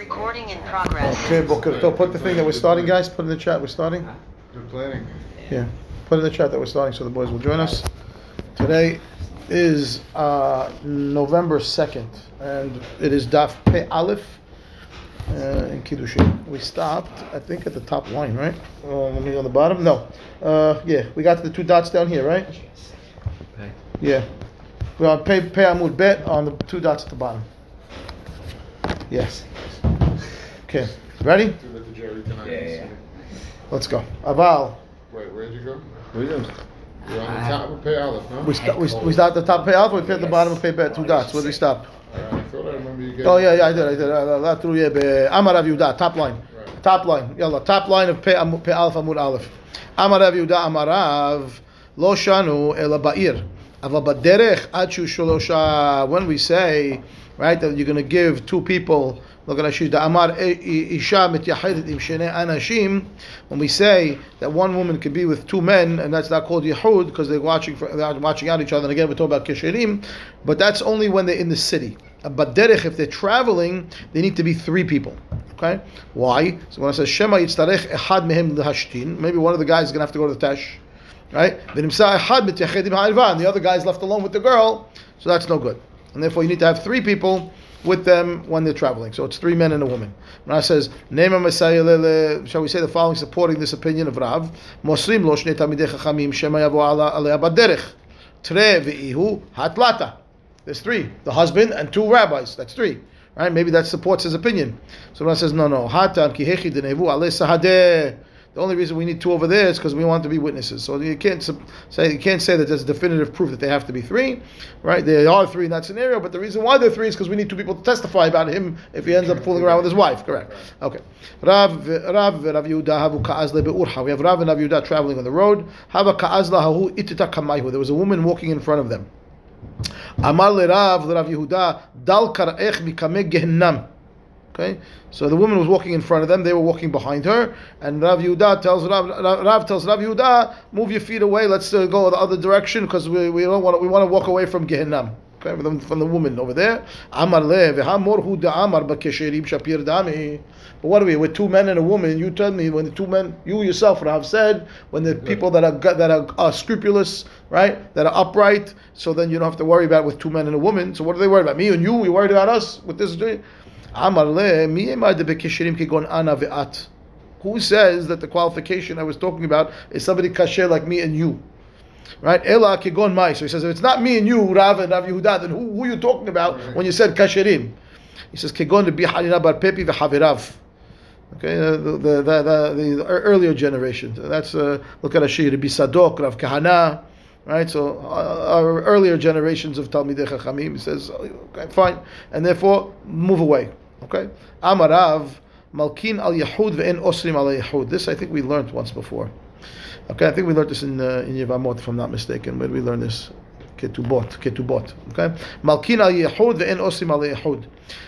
Recording in progress. Okay, Boker Tov. Put the thing that we're starting, guys. Put in the chat. We're starting. Good planning. Yeah. Put in the chat that we're starting, so the boys will join us. Today is uh, November second, and it is Daf Pe Aleph uh, in Kiddushin. We stopped, I think, at the top line, right? Uh, let me on the bottom. No. Uh, yeah, we got to the two dots down here, right? Yes. Yeah. We're on Pe Pe Amud Bet on the two dots at the bottom. Yes. Okay. Ready? Do that to Jerry tonight. Yeah, yeah, yeah. Let's go. Aval. Wait, where'd you go? What are you doing? You're on the top of Pay Aleph, no? We, st- we, we start at the top of pay alpha, we pay at the bottom of pay bet, two dots. Where do we stop? Alright, I thought I remember you getting. Oh, yeah, yeah, I did, I did. Uh, La through, yeah, be- Amar Rav Yehuda, top line. Right. Top line. Yalla, top line of pay, Am- pay alpha, Amud Aleph. Amar Rav Yehuda, Amar Rav, Lo shanu ela ba'ir. Ava baderech achu sholosha. When we say, right, that you're going to give two people, look at Ashish, the Amar i- i- isha mityahidet im shenei anashim, when we say that one woman can be with two men, and that's not called yehud, because they're watching for, they're watching out each other, and again, we're talking about kesherim, but that's only when they're in the city. But derech, if they're traveling, they need to be three people. Okay, why? So when I says Shema yitztarech echad mehem lehashtin, maybe one of the guys is going to have to go to the tesh, right? And the other guy is left alone with the girl, so that's no good. And therefore, you need to have three people with them when they're traveling. So it's three men and a woman. I says shall we say the following, supporting this opinion of Rav? Mosrim lo shnei talmidei chachamim shema yavo alei baderech. Tre v'ihu hatlata. There's three. The husband and two rabbis. That's three. Right? Maybe that supports his opinion. So Rav says, no, no. Hatam denevu ale sahadeh. The only reason we need two over there is because we want to be witnesses. So you can't say you can't say that there's definitive proof that they have to be three, right? There are three in that scenario, but the reason why they're three is because we need two people to testify about him if he ends up fooling around with his wife. Correct? Okay. Rav Rav Rav Yehuda. We have Rav and Rav Yehuda traveling on the road. Hava ka'azla hahu kamayhu. There was a woman walking in front of them. Amar le Rav Rav Yehuda dal kara'ech mikame gehennam. Okay, so the woman was walking in front of them; they were walking behind her. And Rav Yehuda tells Rav, Rav, tells Rav Yehuda, "Move your feet away. Let's uh, go the other direction because we, we don't want to, we want to walk away from Gehenna." Okay, from the, from the woman over there. Amar le v'hamor hu da'amar b'kesherim shapir dami. But what are we? With two men and a woman. You tell me when the two men, you yourself, Rav said, when the people that are that are, are scrupulous, right, that are upright, so then you don't have to worry about with two men and a woman. So what are they worried about? Me and you? You worried about us with this? Amar le mi bekesherim kigon ana ve'at. Who says that the qualification I was talking about is somebody kasher like me and you? Right? Ela kigon mai. So he says, if it's not me and you, Rav and Rav Yehuda, then who, who are you talking about when you said kasherim? He says, kigon to Halina bar Pepi v'havirav. Okay, the, the, the, the, the earlier generation. That's, uh, look at Ashir, Rabbi Sadok, Rav Kahana, right? So uh, our earlier generations of Talmidei Chachamim, he says, okay, fine. And therefore, move away. Okay? Amarav, Malkin al Yahud ve'en Osrim al Yahud. This I think we learned once before. Okay, I think we learned this in uh, in Yevamot, if I'm not mistaken. Where did we learn this? Ketubot, Ketubot. Okay, Malkin al Yehud ve'en Osrim al Yehud.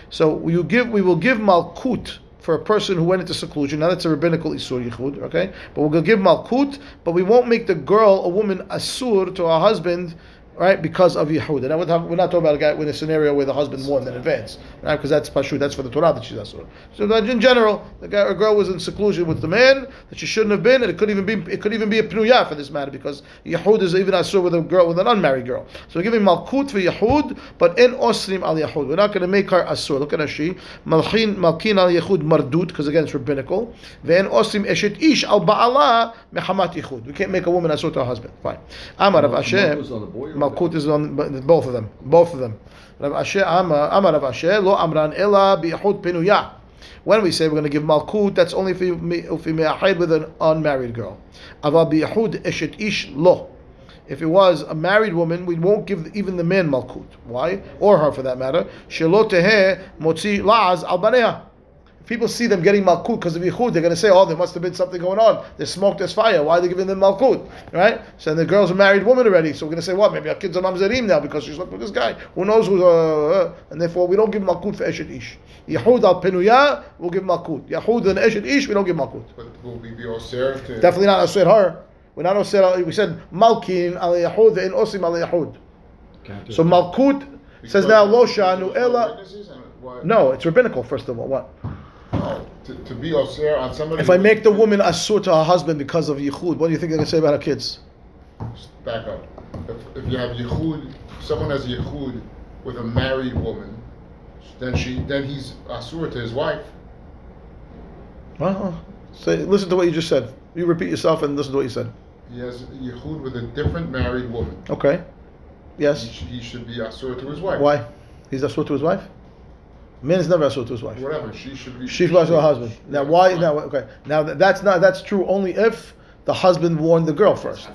So we give we will give Malkut for a person who went into seclusion. Now that's a rabbinical isur yichud. Okay, but to give Malkut, but we won't make the girl a woman asur to her husband. Right, because of Yehud. Now we're, not talking about a guy with a scenario where the husband warned in advance, right? Because that's Pashut, that's for the Torah that she's Asur. So in general, the guy, a girl was in seclusion with the man that she shouldn't have been, and it could even be it could even be a Pnuyah for this matter, because Yehud is even Asur with a girl with an unmarried girl. So we're giving Malkut for Yehud, but in Osrim al Yehud. We're not going to make her Asur. Look at Ashi. Malchin Malkin al Yehud Mardut, because again it's rabbinical. Then Osrim Eshet Ish al Ba'ala Mehamat Yehud. We can't make a woman Asur to her husband. Fine. Amar of Hashem. Malkut is on both of them. Both of them. Rav Ashi Amar Rav Ashi Lo Amran Ela Biyahud Pinuyah. When we say we're going to give Malkut, that's only if you me'ahid with an unmarried girl. Aval Biyahud Eshet Ish Lo. If it was a married woman, we won't give even the man Malkut. Why? Or her for that matter. Shelo Teheh Motzi La'az Al. If people see them getting malkut because of yichud, they're going to say, "Oh, there must have been something going on. There's smoke, there's fire. Why are they giving them malkut?" Right? So the girl's a married woman already. So we're going to say, "What? Maybe our kids are mamzerim now because she's slept with this guy. Who knows who's?" Uh, uh, and therefore, we don't give malkut for eshet ish. Yehud al penuya, we'll give malkut. Yehud and eshet ish, we don't give malkut. But will we be all ser to? Definitely not osir her. We're not osir. We said malkin al yehud and osim al yehud. So malkut says now lo shanu ella. Witnesses and what? No, it's rabbinical. First of all, what? To, to be osir on somebody. If I make the woman asur to her husband because of yichud, what do you think they're to say about her kids? Back up. If, if you have yichud, someone has yichud with a married woman, then she then he's asur to his wife. Well, say, listen to what you just said. You repeat yourself and listen to what you said. He has yichud with a different married woman. Okay. He, Yes. sh- he should be asur to his wife. Why? He's asur to his wife. Man is never asur to his wife. Whatever. She should be. She's to her husband. Now, why? Now, okay. Now that's not that's true only if the husband warned the girl first.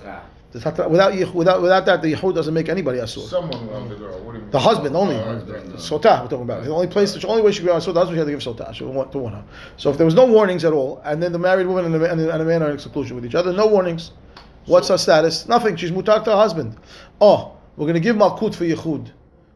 Without without without that, the yichud doesn't make anybody asur. Someone warned the girl. What do you mean? The husband only. Oh. Sotah, we're talking about. The only place, the only way she could be sotah, the husband she had to give sotah. She want to warn her. So if there was no warnings at all, and then the married woman and the, and the, and the man are in seclusion with each other, no warnings. What's her status? Nothing. She's mutar to her husband. Oh, we're going to give malkut for yichud.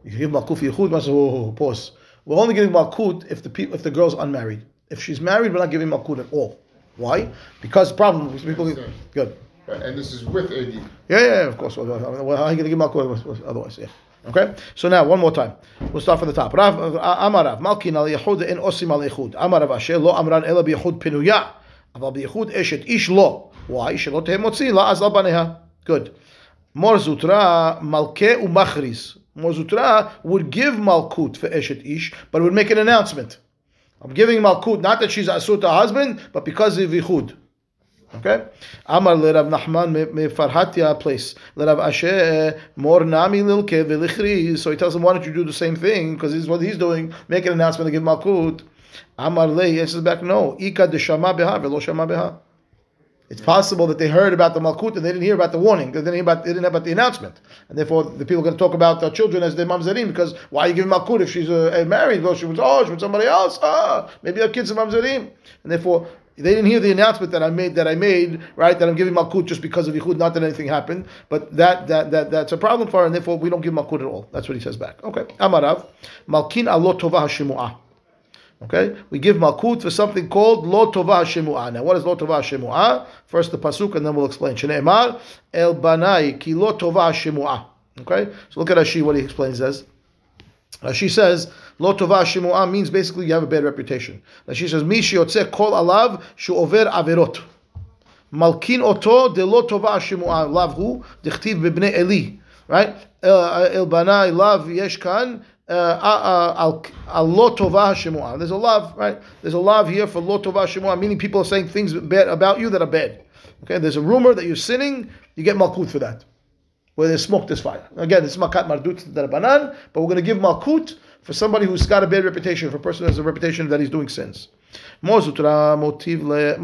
You can give malkut for yichud. Man says, oh, oh, oh, pause. We're only giving malkut if the people, if the girl's unmarried. If she's married, we're not giving malkut at all. Why? Because problem. People. Good. And this is with AD. Yeah, yeah, of course. Well, how are you going to give malkut otherwise? Yeah. Okay. So now one more time. We'll start from the top. Rav uh, uh, Amarav Malkin al Yehud in Osim al Yehud. Amarav Ashi lo Amran ela biyehud pinuya. Aval biyehud eshet ish lo. Why? Shelot tehem motzi la azal baneha. Good. Mor zutra malke umachris. Mor zutra would give malkut for eshet ish, but would make an announcement. I'm giving malkut not that she's asur to husband, but because of yichud. Okay? Amar le Rav Nachman me- Farhatia place. Le Rav Ashi mor nami lilke v'lichri. So he tells him, why don't you do the same thing? Because this is what he's doing. Make an announcement and give malkut. Amar le, he answers back, no. Ika de shama beha velo shama beha. It's possible that they heard about the malkut and they didn't hear about the warning. They didn't hear about, they didn't hear about the announcement, and therefore the people are going to talk about their children as their mamzerim because why are you giving malkut if she's uh, married? Well, she was oh, she was somebody else. Ah, maybe her kids are mamzerim, and therefore they didn't hear the announcement that I made. That I made right that I'm giving malkut just because of yichud, not that anything happened, but that that that that's a problem for her, and therefore we don't give malkut at all. That's what he says back. Okay, Amarav malkin alot tova hashimuah. Okay, we give malkut for something called lo tova shemu'ah. Now, what is lo tova shemu'ah? First the pasuk, and then we'll explain. Shneimar el banai ki lo tova shemu'ah. Okay, so look at Rashi what he explains as. Rashi says lo tova shemu'ah means basically you have a bad reputation. Rashi says mi sheyotze kol alav shu'over averot. Malkin oto de lo tova shemu'ah lav hu dichtiv bebnei Eli. Right? El uh, banai lav yesh kan Uh, uh, uh, al al lo tova shemua. There's a love, right? There's a love here for lo tova shemua, meaning people are saying things bad about you that are bad. Okay, there's a rumor that you're sinning, you get malkut for that. Where there's smoke, there's fire. Again, it's makat mardut darabanan, but we're going to give malkut for somebody who's got a bad reputation, for a person who has a reputation that he's doing sins. Mozutra motiv le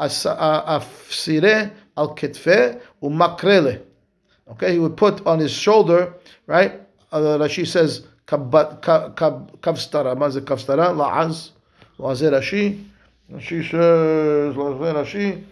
afsire al ketfe umakrele. Okay, he would put on his shoulder, right? Uh, Rashi says kavstara. It? Kavstara? La'az. La'azeh Rashi. Rashi says, La'azeh Rashi.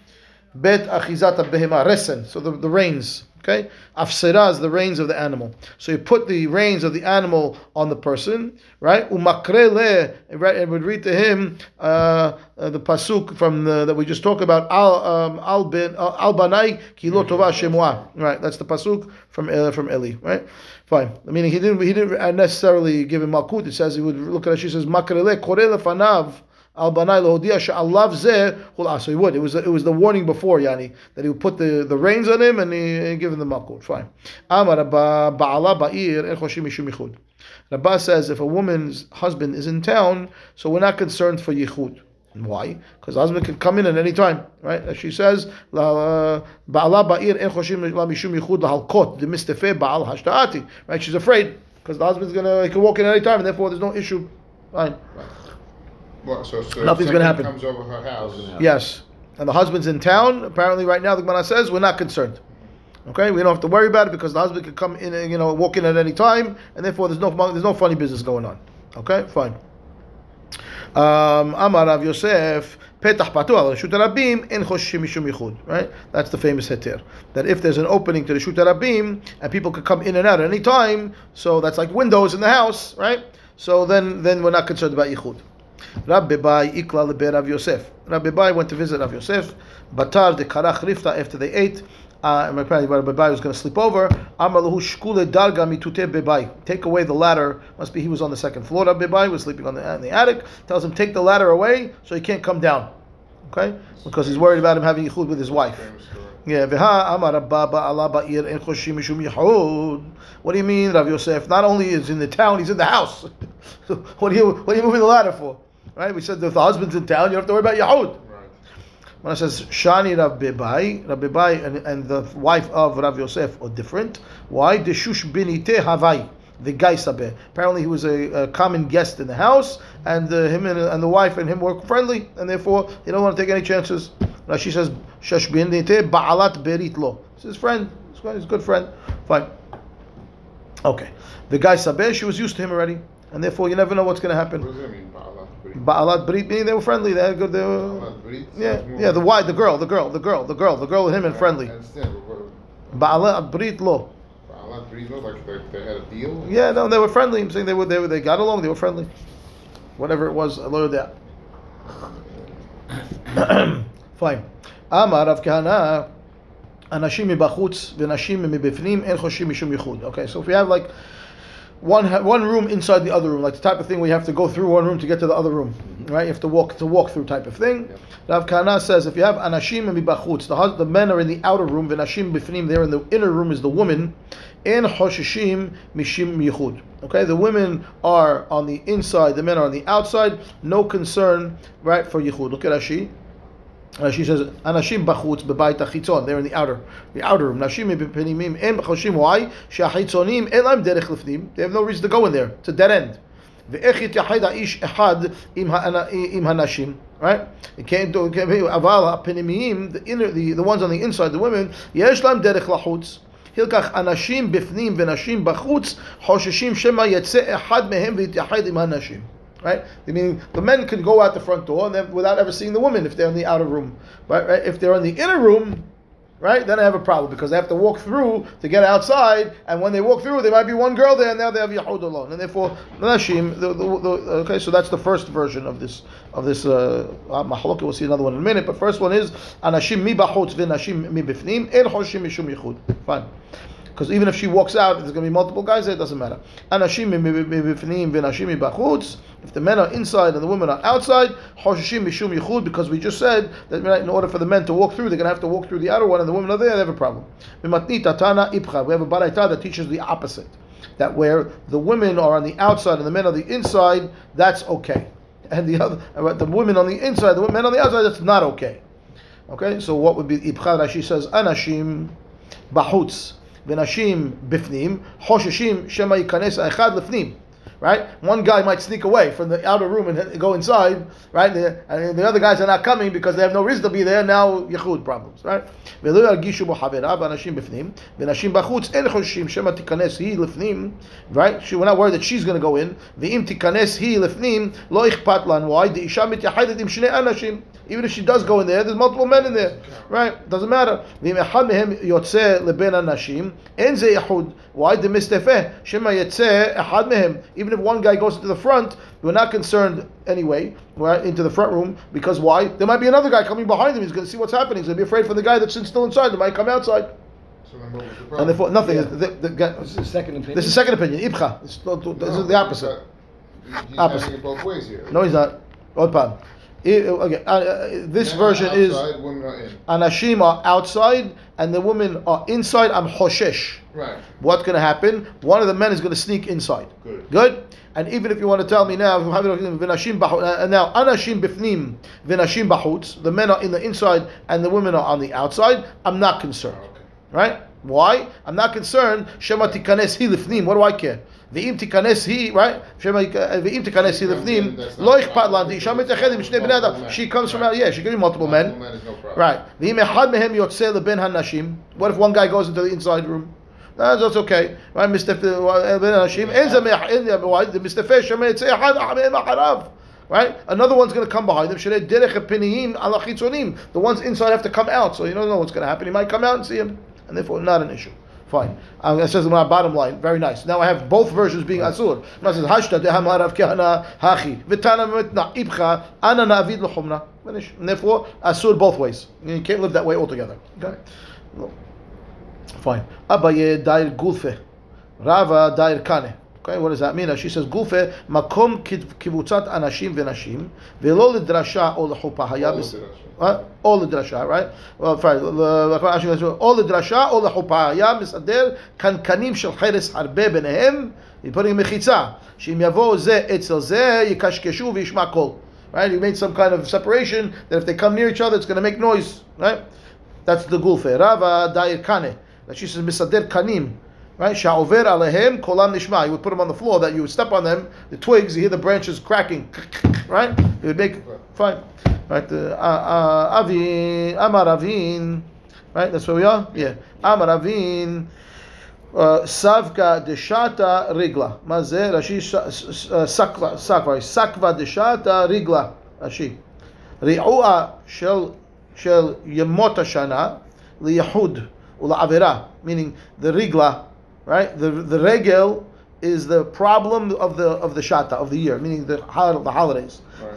Bet achizat behema resen. So the, the reins. Okay, afsira is the reins of the animal. So you put the reins of the animal on the person, right? Umakrele? And would read to him uh, uh, the pasuk from the, that we just talked about. Al um, al ben uh, al shemua. Right, that's the pasuk from uh, from Eli. Right, fine. Meaning he didn't he didn't necessarily give him malkut. It says he would look at it. She says makrele korele fanav. Al banai lohodia she'alav zeh hul So he would. It was it was the warning before Yani that he would put the, the reins on him and, he, and give him the malkut. Fine. Amar ba'ala ba'ir en choshim mishum yichud. Rabba says if a woman's husband is in town, so we're not concerned for yichud. Why? Because the husband can come in at any time, right? As she says, "Ba'ala ba'ir en choshim la mishum yichud lahalkot the mistefe ba'al hashtaati." Right? She's afraid because the husband's gonna he can walk in at any time, and therefore there's no issue. Fine. What, so, so Nothing's gonna happen. comes over her house. Yes. And the husband's in town. Apparently, right now, the Gemara says we're not concerned. Okay, we don't have to worry about it because the husband could come in, and, you know, walk in at any time, and therefore there's no there's no funny business going on. Okay, fine. Um, Amar Rav Yosef, Petach Patuach, Reshut Rabim, En Choshim Mishum Yichud. Right, that's the famous heter. That if there's an opening to the Reshut Rabim and people could come in and out at any time, so that's like windows in the house, right? So then, then we're not concerned about Yichud. Rabbi Bai Ikla Lebe Rav Yosef. Rabbi Bai went to visit Rav Yosef. Batar de Karach Rifta after they ate. uh, my Rabbi Bebai was going to sleep over. Amar lahu shkule darga mitute Bebai. Take away the ladder. Must be he was on the second floor. Rabbi Bebai was sleeping on the, in the attic. Tells him take the ladder away so he can't come down. Okay, because he's worried about him having yichud with his wife. Yeah. What do you mean, Rav Yosef? Not only is in the town, he's in the house. what are you what are you moving the ladder for? Right? We said if the husband's in town, you don't have to worry about yahud. Right. When it says Shani Rav Bebai, Rav Bebai and, and the wife of Rav Yosef are different. Why? The Shush binite Havai, the guy Sabeh. Apparently, he was a, a common guest in the house, and uh, him and, and the wife and him were friendly, and therefore he don't want to take any chances. Rashi says Shush binite Baalat Berit Lo. It's his friend. He's a good friend. Fine. Okay. The guy Sabeh, she was used to him already, and therefore you never know what's going to happen. What does that mean, Ba'alat Brit? Baalat Berit meaning they were friendly. They had good. They were, Ba'alat Brit yeah, sounds more- yeah, the why, the girl, the girl, the girl, the girl, the girl and him and I friendly. understand, but what- Ba'ala Brit lo. Ba'alat Brit, no, like they, they had a deal? Yeah, no, they were friendly. I'm saying they were, they were, they got along. They were friendly. Whatever it was, I learned that. Fine. Amar Rav Kahana, אנשים מבחוץ ונשים מבפנים, אין חושבים משום ייחוד. Okay, so if we have like one one room inside the other room, like the type of thing where you have to go through one room to get to the other room, mm-hmm. right? You have to walk to walk through type of thing. Yep. Rav Kahana says if you have anashim and mibachutz, the the men are in the outer room, v'nashim bifnim, they're in the inner room is the woman. In hoshishim mishim yichud. Okay, the women are on the inside, the men are on the outside. No concern, right, for yichud. Look at Rashi. Uh, she says, "Anashim bachutz bebayit achitzon." They're in the outer, the outer room. Nashim bepenimim en b'choshim. Why? She'achitzonim en laim derech lifnim. They have no reason to go in there. It's a dead end. Ve'ech yityahed ha'ish echad im ha'ana- im hanashim. Right? It can't do. it can't be- Aval ha'penimim, the inner, the, the ones on the inside, the women. Yesh laim derech lachutz. הילקח אנשים בפנים ונשים בחוץ, חוששים שמא יצא אחד מהם ויתייחד עם הנשים. Right? I mean, the men can go out the front door and then without ever seeing the women if they're in the outer room. Right? right? If they're in the inner room, right, then I have a problem because they have to walk through to get outside, and when they walk through, there might be one girl there, and now they have Yahud alone, and therefore Nashim. The, the, the, okay, so that's the first version of this of this uh, mahloket. We'll see another one in a minute, but first one is Anashim mi bachutz v'nashim mi bifnim en choshim mishum yichud. Fine. Because even if she walks out, there's going to be multiple guys there, it doesn't matter. If the men are inside and the women are outside, because we just said that in order for the men to walk through, they're going to have to walk through the outer one, and the women are there, they have a problem. We have a baraita that teaches the opposite. That where the women are on the outside and the men are the inside, that's okay. And the other, the women on the inside, the men on the outside, that's not okay. Okay, so what would be Ibchad Rashi says, Anashim Bahutz. ונשים בפנים, חוששים שמא ייכנס האחד לפנים. Right? One guy might sneak away from the outer room and go inside, right? And the other guys are not coming because they have no reason to be there. Now, yichud problems, right? ולא ירגישו בו חברה ואנשים בפנים, ונשים בחוץ, אין חוששים שמא תיכנס היא לפנים, right? She- We're not worried that she's going to go in, ואם תיכנס היא לפנים, לא אכפת לנו, why? דאישה מתייחדת עם שני אנשים. Even if she does go in there, there's multiple men in there, right? Doesn't matter. Why the mistefeh? Shema ehad mehem. Even if one guy goes into the front, we're not concerned anyway, right, into the front room, because why? There might be another guy coming behind him. He's going to see what's happening. He's going to be afraid for the guy that's still inside. They might come outside. The and therefore, nothing. Yeah. The, the, this is second opinion. This is second opinion. Ibcha. This is the opposite. He's opposite. both ways here. No, he's not. Odd pan. I- Okay, uh, uh, this Men version is outside, in. anashim are outside and the women are inside. I'm hoshesh. Right. What's going to happen? One of the men is going to sneak inside. Good. Good. And even if you want to tell me now, bahu- uh, now anashim bifnim v'nashim bahutz, the men are in the inside and the women are on the outside. I'm not concerned. Okay. Right? Why? I'm not concerned. Shema tikanes hilifnim. What do I care? Ve'im tikanes hi, right? Shema ve'im tikanes hi lifnim. That's not Lo a ichpat problem. lan. Isha mitachad im shnei bnei adam. She comes from out. Yeah, she could be multiple men. Multiple men is no problem. Right. Ve'im echad mehem yotzeh leben hanashim. What if one guy goes into the inside room? That's okay. Right, Mr. Ben Hashim. En zameh en why the Mr. Fish shema yitzeh echad mehem acharav. Right? Another one's going to come behind them. Shrei derech epiniyim ala chitzonim. The ones inside have to come out, so you don't know what's going to happen. He might come out and see him, and therefore not an issue. Fine. Um, that says in my bottom line. Very nice. Now I have both versions being asur. Now says hashta dehamar rav kahana hachi v'tana mitna ibcha ana na'avid l'chumna. Finish. And therefore asur both ways. You can't live that way altogether. Okay. Fine. Abaye dair gulfe. Rava dair kane. Okay, what does that mean? She says, "Gufe makom kivutzat anashim v'nashim v'lo l'drasha or l'chupa All the drasha, right? Well, fine. All the or l'chupa hayab misader kankanim shel cheres harbe b'nehem." He's putting a mechitza. She'im yavo ze etzel ze yikashkeshu v'yishma kol. Right? he made some kind of separation that if they come near each other, it's going to make noise. Right? That's the gufe. Rava dair kane. She says misader kanim right? Sha'over alehem kolam nishma. You would put them on the floor, that you would step on them, the twigs, you hear the branches cracking, right? It would make, fine. Right? Uh, uh, Avi, Amar Avin, right? That's where we are? Yeah. Amar Avin. Uh, Savka deshata rigla. Maze Rashi sakva sakva sakva deshata rigla. Rashi. Ri'ua shel shel yemot hashana liyahud ula avera. Meaning the rigla right? The the regel is the problem of the of the shata of the year, meaning the the holidays. Right.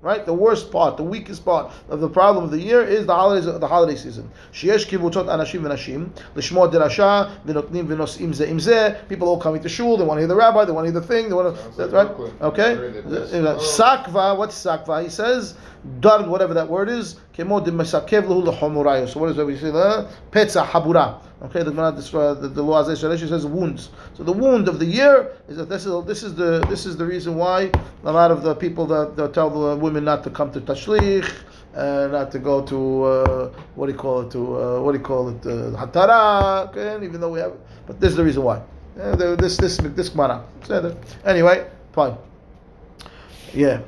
של ימות השנה ליחוד ולעבירה ימות הרגל. Right, the worst part, the weakest part of the problem of the year is the holidays, the holiday season. שיש קבוצות אנשים ונשים לשמוע דרשה ונותנים ונושאים זה עם זה. People all coming to shul, they want to hear the rabbi, they want to hear the thing, they want to, Sounds that's like right? Brooklyn. Okay. Very good, yes. Sakva, what's sakva? He says, dar, whatever that word is, kemo de mesakev lehu lechomurayo. So what is that we say? Uh, Petza habura. Okay, the Gemara, this, uh, the, the law Azay Shalesh says wounds. So the wound of the year is that this is this is the this is the reason why a lot of the people that, that tell the women not to come to tashlich. Uh, not to go to uh, what do you call it to uh, what do you call it uh, hatara okay? even though we have but this is the reason why uh, this this this Gemara anyway fine yeah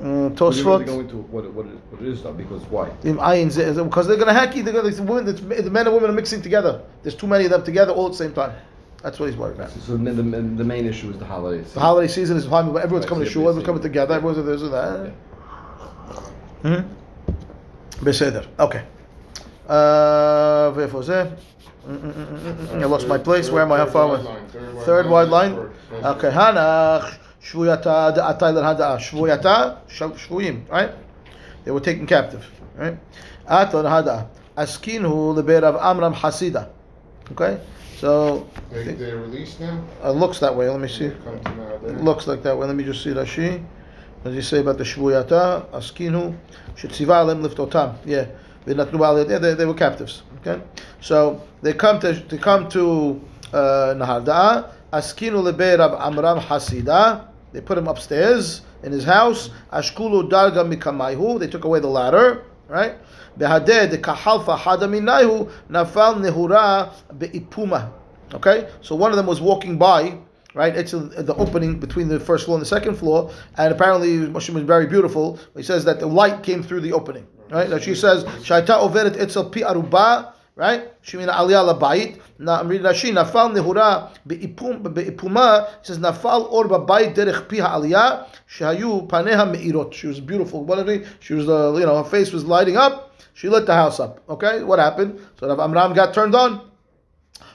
uh, Tosfot go into what, what, what it is now, because why? Im ayin ze- ze- because they're going to hacky. They're going to, the, women, the men and women are mixing together. There's too many of them together all at the same time. That's what he's worried about. So the, the, the main issue is the holidays. The holiday season is fine, but everyone's Right, coming to shul. Everyone's coming together. Everyone's there's that. Hmm. Beseder. Okay. Uh, ואיפה זה? Mm, mm, mm, mm, mm, I lost my place. Where am I? How far away? Third wide line. Okay. Hanach שבויתה דעתה להדעה. שבויתה שבויים. Right? They were taken captive. Right? עתה להדעה. עסקינו לבית רב עמרם חסידה. Okay? So, They, they're released now? it looks that way. Let me see. Come to now, It they- looks like that way. Let me just see Rashi. As you say about the Shvuyata, Askinu, Shetziva Alem Liftotam. Yeah, they they, were captives. Okay, so they come to they come to uh, Naharda'a. Askinu lebe Amram Hasida. They put him upstairs in his house. Ashkulu darga. They took away the ladder. Right. Behadeh de kahalfa hadaminayhu nafal nehura beipuma. Okay. So one of them was walking by right? It's the opening between the first floor and the second floor, and apparently Moshe was very beautiful. He says that the light came through the opening, right? Now she says, "Shaita overet etzel pi aruba," right? Shemina aliyah labayit. Now I'm reading Rashi. Nafal nehura beipum beipuma. He says nafal or babayit derech pi ha'aliyah. Shahayu paneha meirot. She was beautiful. What did he? She was, uh, you know, her face was lighting up. She lit the house up. Okay, what happened? So Rav Amram got turned on.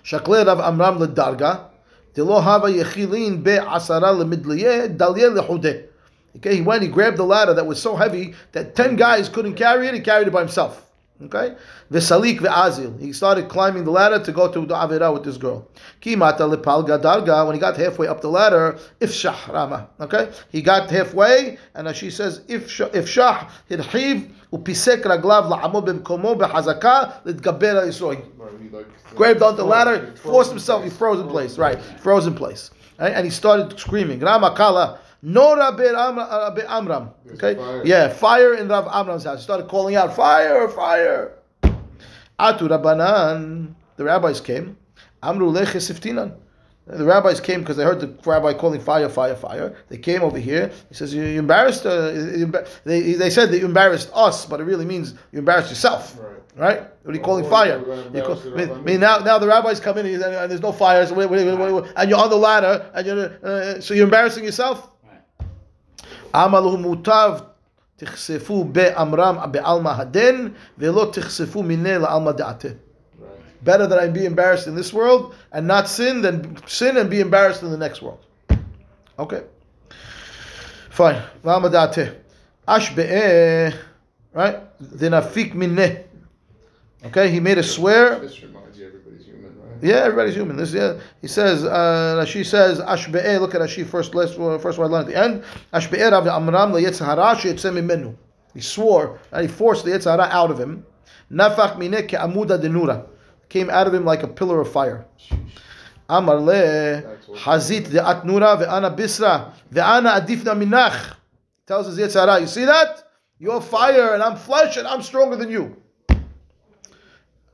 Shakle Rav Amram ledarga. Okay, he went, he grabbed the ladder that was so heavy that 10 guys couldn't carry it, he carried it by himself. Okay? Vesalik ve'azil. He started climbing the ladder to go to the Avera with this girl. Kimata lepal gadarga. When he got halfway up the ladder, ifshah rama. Okay? He got halfway, and as she says, if ifshah ifshah hirhiv upisek raglav la'amod b'mkomo yisroy Right, he grabbed onto the ladder, forced himself, he froze in place, right? Froze in place. And he started screaming, Ramakala, Nora be Amram. be Amram. There's Okay? fire. Yeah, fire in Rav Amram's house. He started calling out, Fire, fire. Atu Rabbanan, the rabbis came. Amru leches iftinan. The rabbis came because they heard the rabbi calling fire, fire, fire. They came over here. He says, "You embarrassed." Uh, you embar-" they, they said that you embarrassed us, but it really means you embarrassed yourself, Right. right? What are you calling Or- fire? you call- I mean. I mean, now, now the rabbis come in and, and there's no fire, so wait, wait, wait, wait, wait, and you're on the ladder, and you're uh, so you're embarrassing yourself. עמלו מוטב תחשפו באמרם בעלמא הדן ולא תחשפו מיניה לעלמא דעתה. Right. Better that I be embarrassed in this world and not sin than sin and be embarrassed in the next world. Okay. Fine. לעלמא דעתה. אשבעה right? Dinafik minne. Okay, he made a swear. Yeah, everybody's human. This, yeah, he says. Uh, Rashi says Ashbe'eh. Look at Rashi first list, first white line at the end. Ashbe'eh Rav Amram leYetzhara sheyitzeh mimenu. He swore and he forced the Yetzhara out of him. Nafach mineh ke'amuda denura. Came out of him like a pillar of fire. Amar le hazit de'at nura ve'ana bisra ve'ana adifna minach. Tells his Yetzhara, you see that? You're fire and I'm flesh and I'm stronger than you.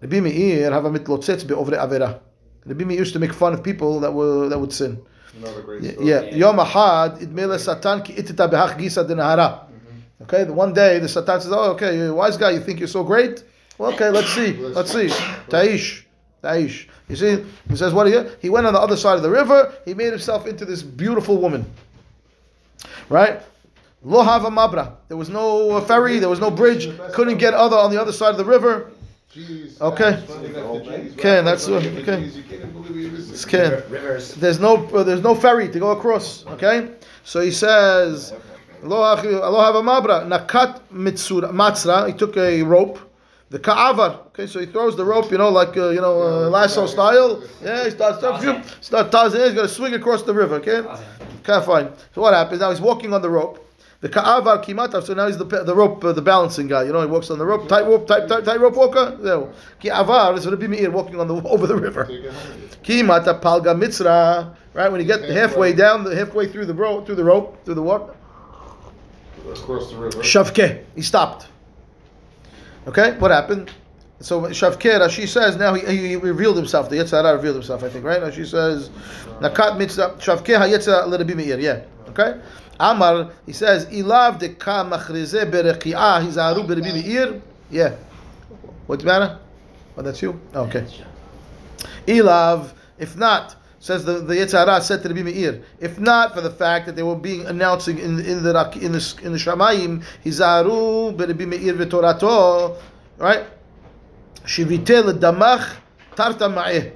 Rabbi Meir have a mitlotzetz be'ovre avera. Rabbi Meir used to make fun of people that were that would sin. Yeah, yeah. Yom Ahad idmele satan ki itita behach gisa denahara. Okay, the one day the satan says, "Oh, okay, you wise guy, you think you're so great? Well, okay, let's see, let's see." Taish, Taish. You see, he says, "What? Are you? he went on the other side of the river. He made himself into this beautiful woman, right?" Lo hava mabra. There was no ferry. There was no bridge. Couldn't get other on the other side of the river. Jeez. Okay. Okay, that's what- okay. It's Ken. There's no uh, there's no ferry to go across. Okay, so he says, "Lo hachi- lo hava mabra nakat mitzura matzra." He took a rope, the ka'avar. Okay, so he throws the rope, you know, like uh, you know uh, lasso style. Yeah, he starts start, start tossing it. He's gonna swing across the river. Okay, okay, fine. So what happens now? He's walking on the rope. The ka'avar kimatav. So now he's the the rope, uh, the balancing guy. You know, he walks on the rope, tight rope, tight tight, tight rope walker. There, ki'avar is Rabbi Meir walking on the over the river. Kimata palga mitzra. Right when you get halfway down, the halfway through the rope, through the rope, through the what? Across the river. Shavke. He stopped. Okay, what happened? So Shavke, Rashi says now he, he revealed himself. The Yetzirah revealed himself. I think right. Rashi says nakat mitzra Shavke haYetzirah l'Rabbi Meir. Yeah. Okay. Amar he says ilav de ka machrize berekiah hizaru b'Rabbi Meir. Yeah. What's the matter? Oh, that's you. Oh, okay. Ilav, if not, says the the Yetzirah said to the Meir, if not for the fact that they were being announcing in in the in the in the Shamayim, Hizaru beRabbi Meir v'Torato, right? Shivitel damach tarta ma'eh.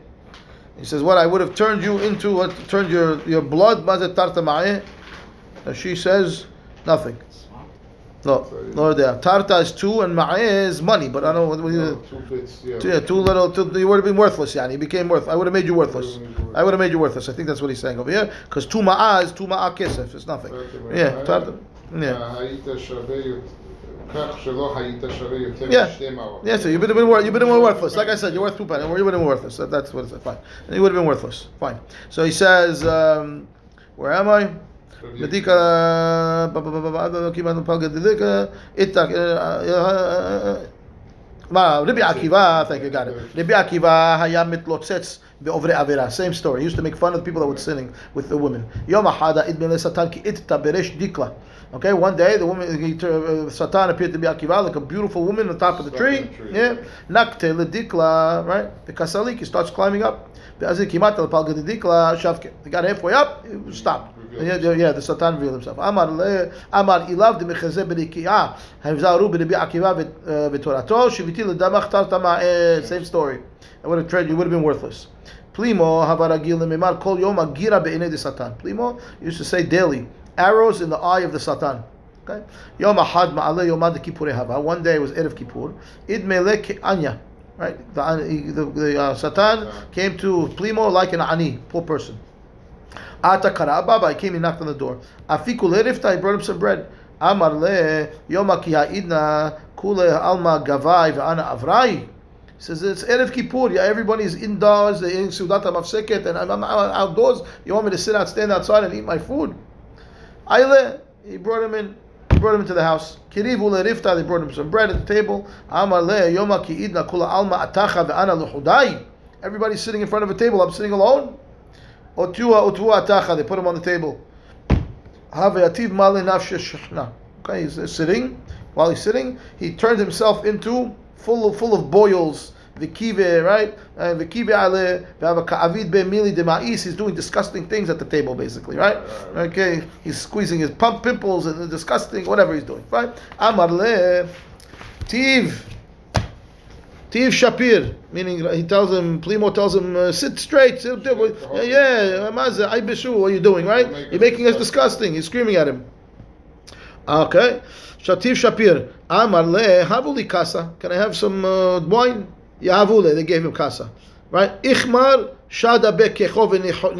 He says, "What I would have turned you into, what turned your your blood, mazet tarta ma'eh." So she says nothing. No, no, there. Tarta is two and ma'eh is money, but I don't know what, no, two, bits, yeah. Two, yeah, too little. Too, you would have been worthless, Yanni. You became worth. I would have made you worthless. I would have made you worthless. I think that's what he's saying over here. Because two ma'ah is two ma'ah kisef. It's nothing. Yeah, tarta. Yeah. Yeah. Yeah, so you would have been, wor- you would have been worthless. Like I said, you're worth two pennies. You would have been worthless. That, that's what it's like. Fine. You would have been worthless. Fine. So he says, um, where am I? Delika, itak, uh, uh, Ma, Rabbi Akiva, thank you, got it. Rabbi Akiva haya mitlotzetz be'ovre avera. Same story. He used to make fun of the people that were sinning with the women. Yom ahada idmele satan ki itta beresh dikla. Okay, one day the woman, he, uh, Satan appeared to be Akiva, like a beautiful woman on top of the tree. the tree. Yeah, nakte ledikla, right? The kasalik, he starts climbing up. Be'azik kimata lepalga dikla shavke. He got halfway up, he stopped. Yeah, yeah, yeah, the Satan revealed himself. Amar le, Amar ilav de mechazeh b'nikiah. Havzaru b'Rabbi Akiva uh, v'torato shiviti l'damach tarta ma'eh. Same story. I would have tried. You would have been worthless. Plimo havaragil lemimar kol yom agira be'inei de Satan. Plimo used to say daily, arrows in the eye of the Satan. Okay. Yom ahad ma'aleh yomad kippurei hava. One day it was Erev Kippur. Id melek anya. Right. The, the, the uh, Satan came to Plimo like an ani, poor person. Ata kara baba. He came, he knocked on the door. Afiku lerifta. He brought him some bread. Amar le ki ha'idna kule alma gavai ve'ana avrai. He says it's erev kippur. Yeah, is indoors. They're in sudat mafseket, and I'm, I'm outdoors. You want me to sit out, stand outside, and eat my food? Ayle. He brought him in. He brought him into the house. Kirivu lerifta. They brought him some bread at the table. Amar le yoma ki idna kula alma atacha ve'ana luhudai. Everybody's sitting in front of a table. I'm sitting alone. Otua otua atacha. They put him on the table. Havayativ male nafshe shechna. Okay, he's sitting. While he's sitting, he turned himself into full of, full of boils. The kive, right? Uh, the kive ale, ka'avid be mili de ma'is. He's doing disgusting things at the table, basically, right? Okay, he's squeezing his pump pimples and disgusting, whatever he's doing, right? Amar le, tiv, tiv shapir, meaning he tells him, Plimo tells him, uh, sit straight, sit, yeah, yeah, Maza, I beshu, what are you doing, right? You're making us disgusting. He's screaming at him. Okay. Shativ Shapir. Amar le havuli kasa. Can I have some uh, wine? Yahavule. They gave him kasa. Right? Ichmar shada be kecho v'nichro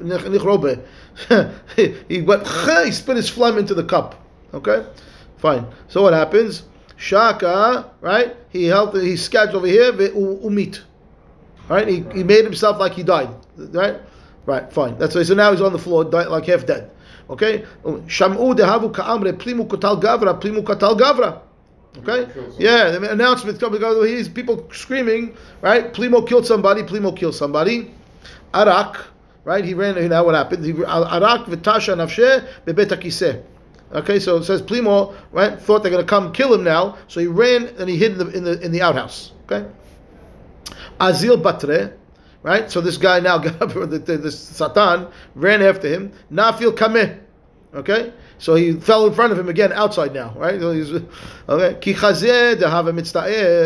nichrobe. He went. He spit his phlegm into the cup. Okay. Fine. So what happens? Shaka. Right? He held. He scattered over here. Umit. Right? He, he made himself like he died. Right? Right, fine. That's why. So now he's on the floor, died, like half dead. Okay? Shamu dehavu ka'amre plimu kotal gavra, plimu kotal gavra. Okay? Yeah, the announcement because he's people screaming, right? Plimo killed somebody, Plimo killed somebody. Arak, right? He ran, know what happened? Arak v'tasha nafshe bebet. Okay, so it says Plimo, right? Thought they're going to come kill him now, so he ran and he hid in the in the, in the outhouse. Okay, Azil Batre, right? So this guy now got up, the, the, the Satan ran after him. Nafil Kameh, okay? So he fell in front of him again outside now, right? So he's, okay.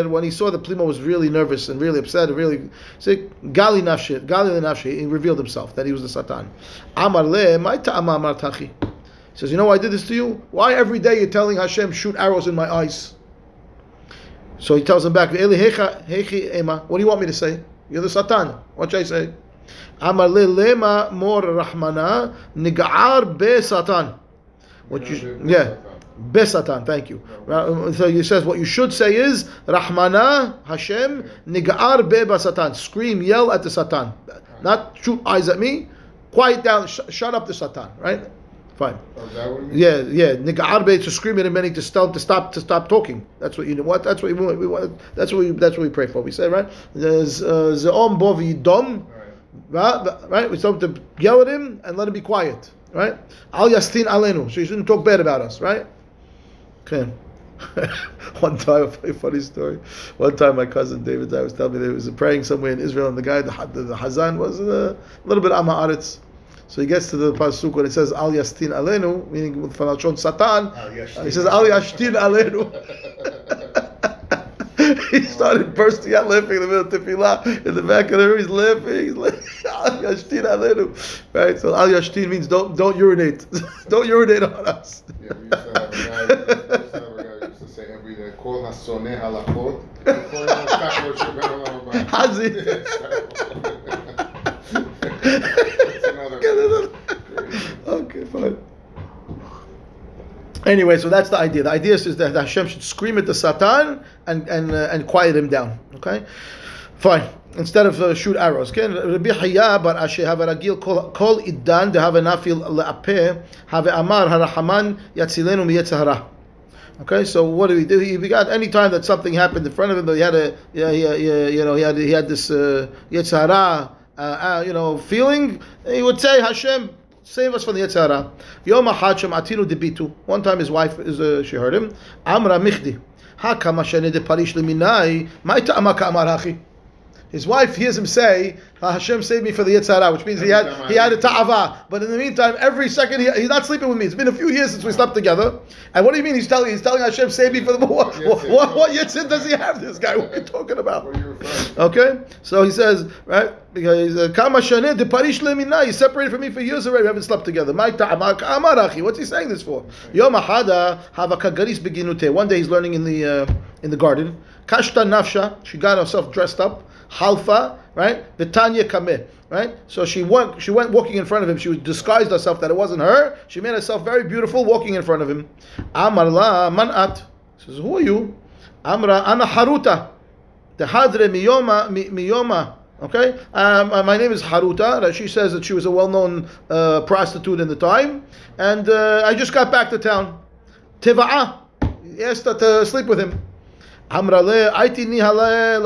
When he saw that Plimo was really nervous and really upset, and really sick, gali nafshi, gali he revealed himself that he was the Satan. Amar le, my ta'ama amar tachi. Says, you know why I did this to you? Why every day you're telling Hashem, shoot arrows in my eyes? So he tells him back, What do you want me to say? You're the Satan. What should I say? Amar le lema mor rahmana nig'ar be Satan. What you yeah. Be Satan, thank you. So he says what you should say is Rahmana Hashem Nig'ar be Satan. Scream, yell at the Satan. Not shoot eyes at me. Quiet down, sh- shut up the Satan, right? Fine. Oh, is that what it means? Yeah, yeah. Nig'arbe to scream at him, meaning to stop, to stop, to stop talking. That's what you know. What? That's what we, we want. That's what we. That's what we pray for. We say right. There's uh, zeom bovi dom. Right, right. We told him to yell at him and let him be quiet. Right. Al yastin alenu. So you shouldn't talk bad about us. Right. Okay. One time, a very funny story. One time, my cousin David I was telling me they was praying somewhere in Israel, and the guy, the, the, the Hazan, was a little bit Amaretz. So he gets to the pasuk when it says Al Yastin Alenu, meaning with Falachon Satan. Uh, he says Al Yashtin Alenu. he started bursting out laughing in the middle of tefillah. In the back of the room, he's laughing. He's laughing. Al Yashtin Alenu. Right. So Al Yashtin means don't don't urinate. don't urinate on us. Yeah, we used to have a guy, we used to have a guy who used to say every day, Kol hasoneh halachot. Kol ha'otak lo shomer olam haba." That's another- okay, fine. Anyway, so that's the idea. The idea is that Hashem should scream at the Satan and and uh, and quiet him down. Okay, fine. Instead of uh, shoot arrows. Okay, Rabbi Hayya bar Ashi have a ragil kol idan de have nafil le'apeh have amar harahaman yatzilenu miyetzahara. Okay, so what do we do? He we got any time that something happened in front of him, he had a yeah, yeah, you know, he had he had this uh, uh, uh, you know, feeling. He would say, Hashem, save us from the yetzahara. Yom atinu debitu. One time his wife is uh, she heard him. Amra michdi. Ha kama shene de parish leminai. Ka'amar hachi. His wife hears him say, Hashem saved me for the Yitzhara, which means he had he had a ta'ava. But in the meantime, every second he, he's not sleeping with me. It's been a few years since we slept together. And what do you mean he's telling he's telling Hashem save me for the what what, what, does he have this guy? What are you talking about? What are you referring to? Okay? So he says, right? Because uh, Kama Shaneh de Parish Lemina, he's separated from me for years already, we haven't slept together. My ta'ama amarachi. What's he saying this for? Yom Ahada have a kagaris beginute. One day he's learning in the uh, in the garden. Kashta nafsha, she got herself dressed up. Halfa, right? Vitanya kameh, right? So she went she went walking in front of him. She disguised herself that it wasn't her. She made herself very beautiful walking in front of him. Amar la manat. Says, who are you? Amra ana haruta. The hadre miyoma mi- miyoma. Okay, um, uh, my name is Haruta. She says that she was a well-known uh, prostitute in the time, and uh, I just got back to town. Tiva'a, asked her to sleep with him. Aiti nihale.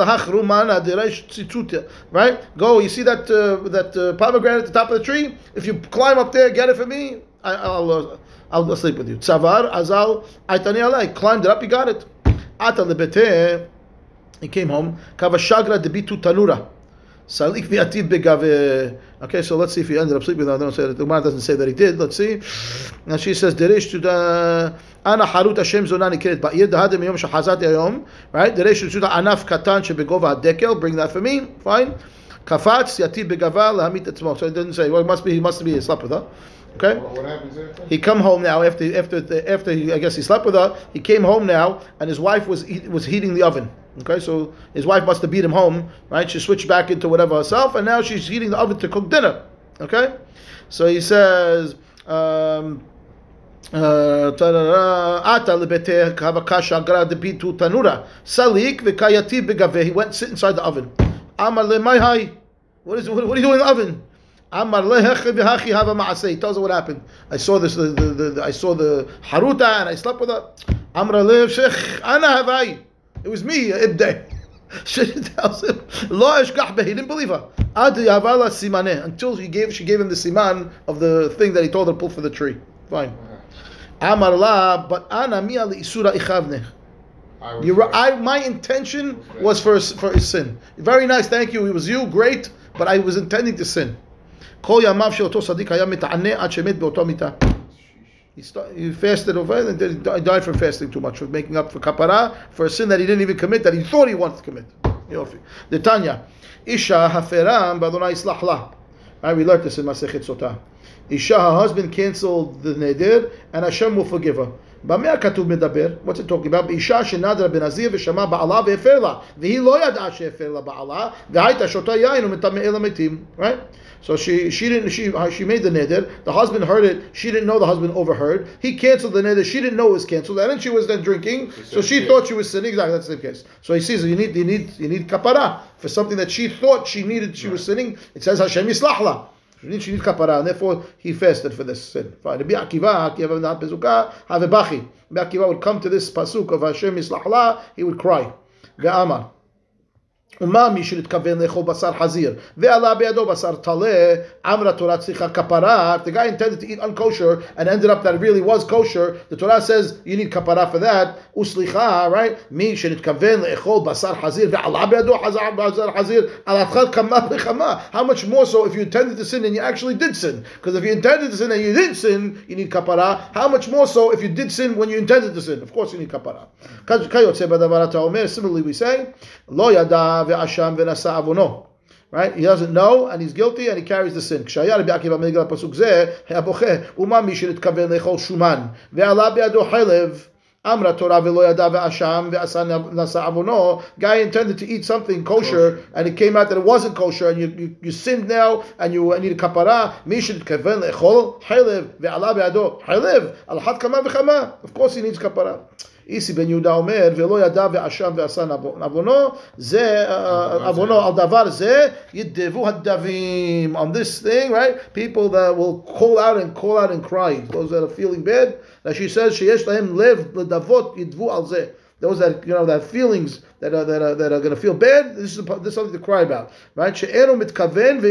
Right? Go. You see that uh, that uh, pomegranate at the top of the tree? If you climb up there, get it for me. I, I'll uh, I'll go sleep with you. Tzavar azal aitani alei. Climbed it up. He got it. Ata lebete. He came home. Kavashagra debitu tanura. Salik v'ativ begave. Okay, so let's see if he ended up sleeping. I don't say that. The Gemara doesn't say that he did. Let's see. And she says, "Derish to the ana harut Hashem zonani kiret ba'ir dahadem yom shahazat yom." Right? Derish to the anaf katan shebegova hadekel. Bring that for me. Fine. Kafatz yativ begava lahamit etzmo. So it didn't say. Well, it must be. He must be. He slept with her. Okay. What, what happens after? He come home now after after the, after he, I guess he slept with her. He came home now, and his wife was he- was heating the oven. Okay, so his wife must have beat him home, right? She switched back into whatever herself, and now she's heating the oven to cook dinner. Okay, so he says. Um, uh, Ata tanura salik v'kayati. He went sit inside the oven. What is what, what are you doing in the oven? He tells her what happened. I saw this. The, the, the, I saw the haruta and I slept with her. Ana. It was me, Ibday. She tells him, לא אשכח בה. He didn't believe her. עד יעבר לה סימנה. Until she gave, she gave him the siman of the thing that he told her to pull for the tree. Fine. Amar la, but ana mia isura ichavnech. I was You, I, my intention was for his, for his sin. Very nice, thank you. It was you, great, but I was intending to sin. כל ימיו של אותו צדיק היה מתענה עד שמת באותו מיטה. He, sta- he fasted over and then he di- died from fasting too much, for making up for kapara, for a sin that he didn't even commit, that he thought he wanted to commit. יופי. The Tanya, Isha haferam b'Adonai יסלח לה. Right, we learned this in Masechet Sotah. Isha, her husband canceled the neder, and Hashem will forgive her. במה הכתוב מדבר? What's it talking about? באישה שנדרה בנזיר ושמע בעלה והפר לה, והיא לא ידעה שהפר לה בעלה, והייתה שותה יין ומטמא אל המתים. Right? So she she didn't she she made the neder. The husband heard it. She didn't know the husband overheard. He canceled the neder. She didn't know it was canceled, and then she was then drinking. So she thought she was sinning. Exactly that's the same case. So he sees you need you need you need kapara for something that she thought she needed. She was sinning. It says Hashem yislachla. She needs she needs kapara, and therefore he fasted for this sin. Rabbi Akiva, Akiva not bezuka, have bachi. Rabbi Akiva would come to this pasuk of Hashem yislachla. He would cry. Ve'amar. ומה מי שנתכוון לאכול בשר חזיר ועלה בידו בשר טלה אמרה תורה צריכה כפרה the guy intended to eat unkosher and ended up that it really was kosher the Torah says you need kapara for that וסליחה right מי שנתכוון לאכול בשר חזיר ועלה בידו חזר בשר חזיר על אחת כמה וכמה how much more so if you intended to sin and you actually did sin because if you intended to sin and you didn't sin you need kapara how much more so if you did sin when you intended to sin of course you need kapara כיוצא בדבר אתה אומר similarly we say לא ידע ואשם ונשא עוונו. Right? He doesn't know and he's guilty and he carries the sin. כשהיה רבי עקיבא מנגד הפסוק זה, היה בוכה, ומה מי שנתכוון לאכול שומן, ועלה בידו חלב, אמרה תורה ולא ידע ואשם, ועשה נשא עוונו, guy intended to eat something kosher, and it came out that it wasn't kosher, and you, you, you sinned now, and you need a kapara, מי שנתכוון לאכול חלב, ועלה בידו חלב, על אחת כמה וכמה, of course he needs kapara. איסי בן יהודה אומר, ולא ידע ואשם ועשה עוונו, זה, uh, עוונו על דבר זה, ידבו הדבים. On this thing, right? People that will call out and call out and cry. Those that are feeling bad, that she says שיש להם לב לדבות, ידבו על זה. Those that you know that feelings that are that are, that are going to feel bad. This is this is something to cry about, right? she'enu mitkaven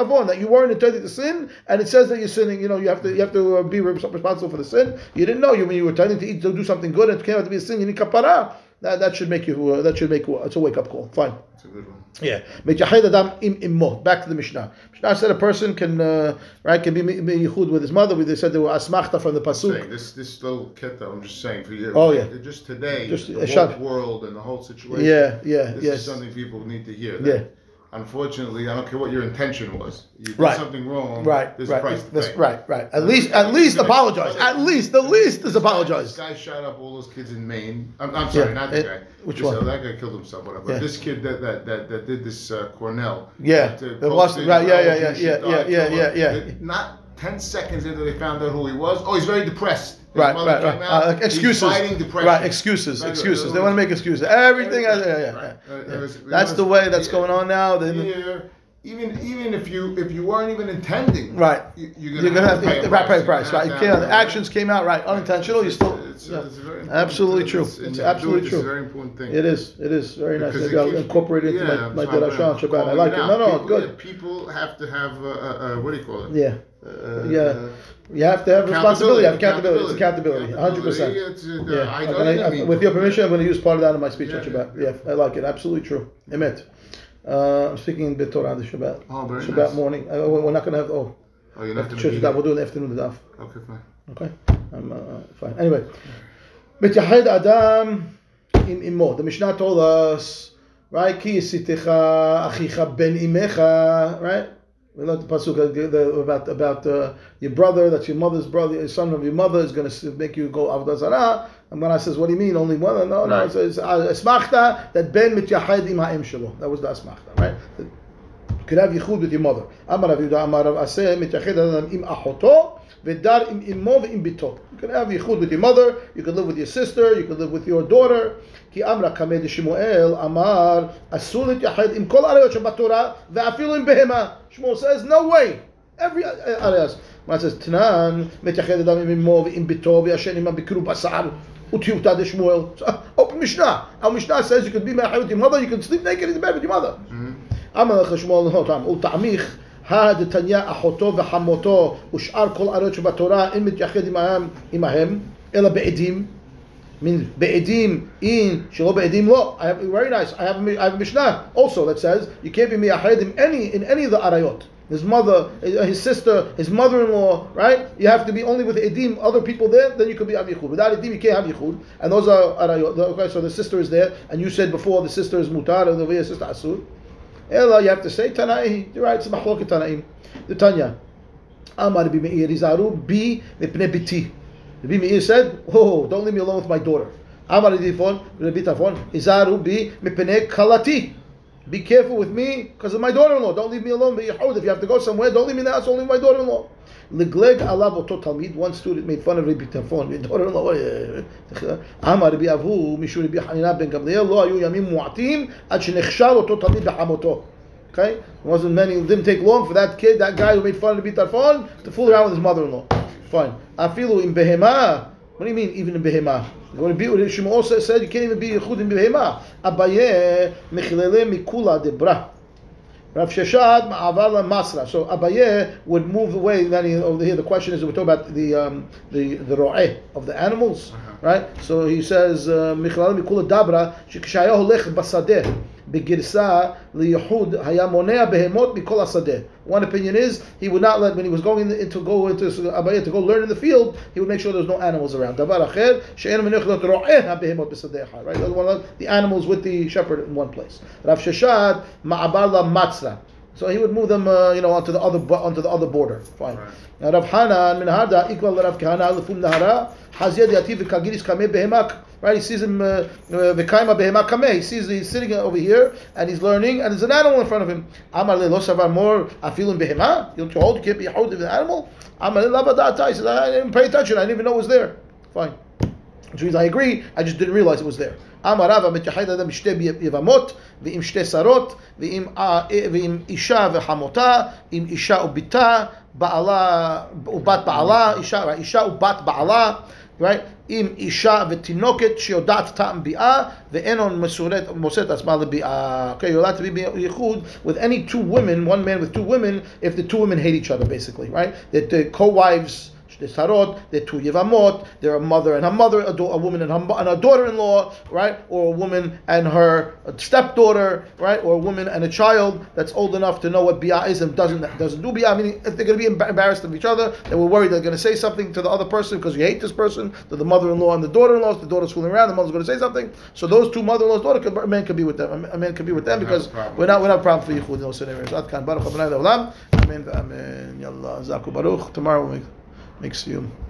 avon that you weren't intending to sin, and it says that you're sinning. You know you have to you have to uh, be responsible for the sin. You didn't know you when you were intending to eat to do something good and it came out to be a sin. You need kapara. That, that should make you uh, that should make it's a wake up call. Fine. It's a good one. Yeah. Im. Back to the Mishnah. Mishnah said a person can uh, right can be yichud with his mother. They said they were asmachta from the pasuk. Saying, this this little kit that I'm just saying for you. Oh, yeah. Just today, Just the whole world and the whole situation. Yeah, yeah, This yes. is something people need to hear. Yeah. That Unfortunately, I don't care what your intention was. You did Right. something wrong. Right, There's a right, price to that's pay. right, right. At least, at least apologize. At least, the least is This apologize. guy shot up all those kids in Maine. I'm, I'm sorry, Yeah, not the eh, guy. which This- one? that guy killed himself, whatever. Yeah. This kid that that that, that did this uh, Cornell. Yeah, that, uh, the Boston- right, yeah, "Oh, yeah, yeah, yeah, yeah, yeah, yeah, yeah. Not ten seconds after they found out who he was. Oh, he's very depressed. Right, right, right. Uh, excuses. Right, excuses, Right, excuses. right. They want to make excuses. Everything. Yeah, yeah, yeah. Right. yeah. Uh, was- That's the way that's yeah. going on now. Here, even even if you if you weren't even intending, right. you, You're you're gonna have to pay a pay, You're price, right? You can't. The actions came out right, unintentional. You still. It's, yeah. it's very. Absolutely true. It's, It's it's absolutely It's true. a very important thing. It is. It is very nice. Maybe I'll incorporate it into yeah, my, my I'm Derashah on trying to Shabbat. I like it. No, no, good. people have to have uh, uh, uh, what do you call it? Yeah. Uh, Yeah. You have to have responsibility. Have accountability. It's accountability. 100%. Yeah. Uh, with your permission, I'm going to use part of that in my speech yeah, on Shabbat. Yeah. yeah. I like it. Absolutely true. Emet. Uh, I'm speaking in Bit on the Shabbat. Oh, very Shabbat nice. morning. Uh, we're not going to have. Oh, oh you're not going to church that. We'll do an afternoon daf. Okay, fine. Okay, I'm uh, fine. Anyway, Mityahed Adam im imo. The Mishnah told us, right? Ki sitecha achicha ben imecha, right? We learned the pasuk about about uh, your brother, that's your mother's brother, your son of your mother is going to make you go avodah zarah. And when I says, what do you mean only one? No, no, Right. it says uh, asmachta that ben mityahed im ha'im shelo. That was the asmachta, right? You could have yichud with your mother. Amar Rav Yehuda, Amar Rav Asi mityahed adam im achoto v'dar im imo v'im bito. You could have yichud with your mother. You could live with your sister. You could live with your daughter. כי אמרה קמא דשמואל אמר אסור להתייחד עם כל העריות שבתורה ואפילו עם בהמה. שמואל says no way. every עריות. מה זה תנן מתייחד אדם עם אמו ועם ביתו וישן עמם בקרוב בשר וטיובתא דשמואל. Open משנה. Our משנה says you could be married with your mother, you can sleep naked in the bed with your mother. אמר לך שמואל לא טעם, ולתעמיך הדתניא אחותו וחמותו ושאר כל עריות שבתורה אין מתייחד עמהם, עמהם אלא בעדים means be'edim in shelo be'edim lo. I have very nice. I have a, I have a mishnah also that says you can't be miyahed in any in any of the arayot. His mother, his sister, his mother-in-law, right? You have to be only with edim, other people there, then you could be have yichud. Without edim, you can't have yichud. And those are arayot. Okay, so the sister is there, and you said before the sister is mutar and the sister asur. Ella, you have to say tanai. You're right. It's mahloket tanaim. The Tanya. Amar bi meir izaru bi mipne biti. Rabbi Meir said, "Oh, don't leave me alone with my daughter." Amar Difon, Rabbi Tarfon, Izaru bi mipene kalati. Be careful with me because of my daughter-in-law. Don't leave me alone. If you have to go somewhere, don't leave me in the house. Only my daughter-in-law. Legleg alav oto talmid. One student made fun of Rabbi Tarfon. My daughter-in-law. Eh, eh, eh. Amar Rabbi Avu, Mishu Rabbi Hanina ben Gamliel, lo ayu yamim mu'atim ad shenechshal oto talmid behamoto. Okay, it wasn't many. It didn't take long for that kid, that guy who made fun of Rabbi Tarfon, to fool around with his mother-in-law. Fine. Afilu in behema. What do you mean even in behema? When Shmuel said said you can't even be yichud in behema. Abaye mechilele mikula debra. Rav Sheshet ma'avar masra. So Abaye would move away. Then he, over here the question is we talk about the um, the the ro'eh of the animals, right? So he says mechilele mikula dabra shekshaya holech basadeh. Begirsa liyahud hayamonea behemot mikol asadeh. One opinion is he would not let when he was going into go into Abaya to go learn in the field, he would make sure there's no animals around. Davar acher she'en behemot Right, the, the animals with the shepherd in one place. Rav Sheshet ma'abar la. So he would move them, uh, you know, onto the other onto the other border. Fine. Rav min Rav nahara kagiris behemak Right, he sees him uh, uh, v'kaima behemak kameh. He sees he's sitting over here and he's learning, and there's an animal in front of him. Amar le lo savar mor afilun behema. You're told you can't be hold of the animal. Amar le lavadata. He says I didn't pay attention. I didn't even know it was there. Fine. Which means I agree, I just didn't realize it was there. אמר רבא מתייחד אדם בשתי יבמות ועם שתי שרות ועם, ה- ועם אישה וחמותה, עם אישה ובתה, בעלה ובת בעלה, אישה, אישה ובת בעלה, right? עם אישה ותינוקת שיודעת טעם ביאה ואינו מסורת, מוסר את עצמה לביאה. Okay, you're allowed to be ייחוד with any two women, one man with two women, if the two women hate each other basically, right? That the co-wives the sarot, they're two yevamot, they're a mother and her mother, a, da- a woman and her, and her daughter-in-law, right? Or a woman and her stepdaughter, right? Or a woman and a child that's old enough to know what biyah is and doesn't doesn't do i mean, if they're going to be embarrassed of each other, they were worried they're going to say something to the other person because you hate this person, to the mother-in-law and the daughter-in-law. The daughter's fooling around, the mother's going to say something. So those two mother-in-laws, daughter, could, a man can be with them. A man- could be with them because we're not we're not a problem for yichud in those scenarios. Ad kan baruch Adonai le'olam. Amen. Amen. Yallah. Zaku baruch. Tomorrow we'll make, make siyum.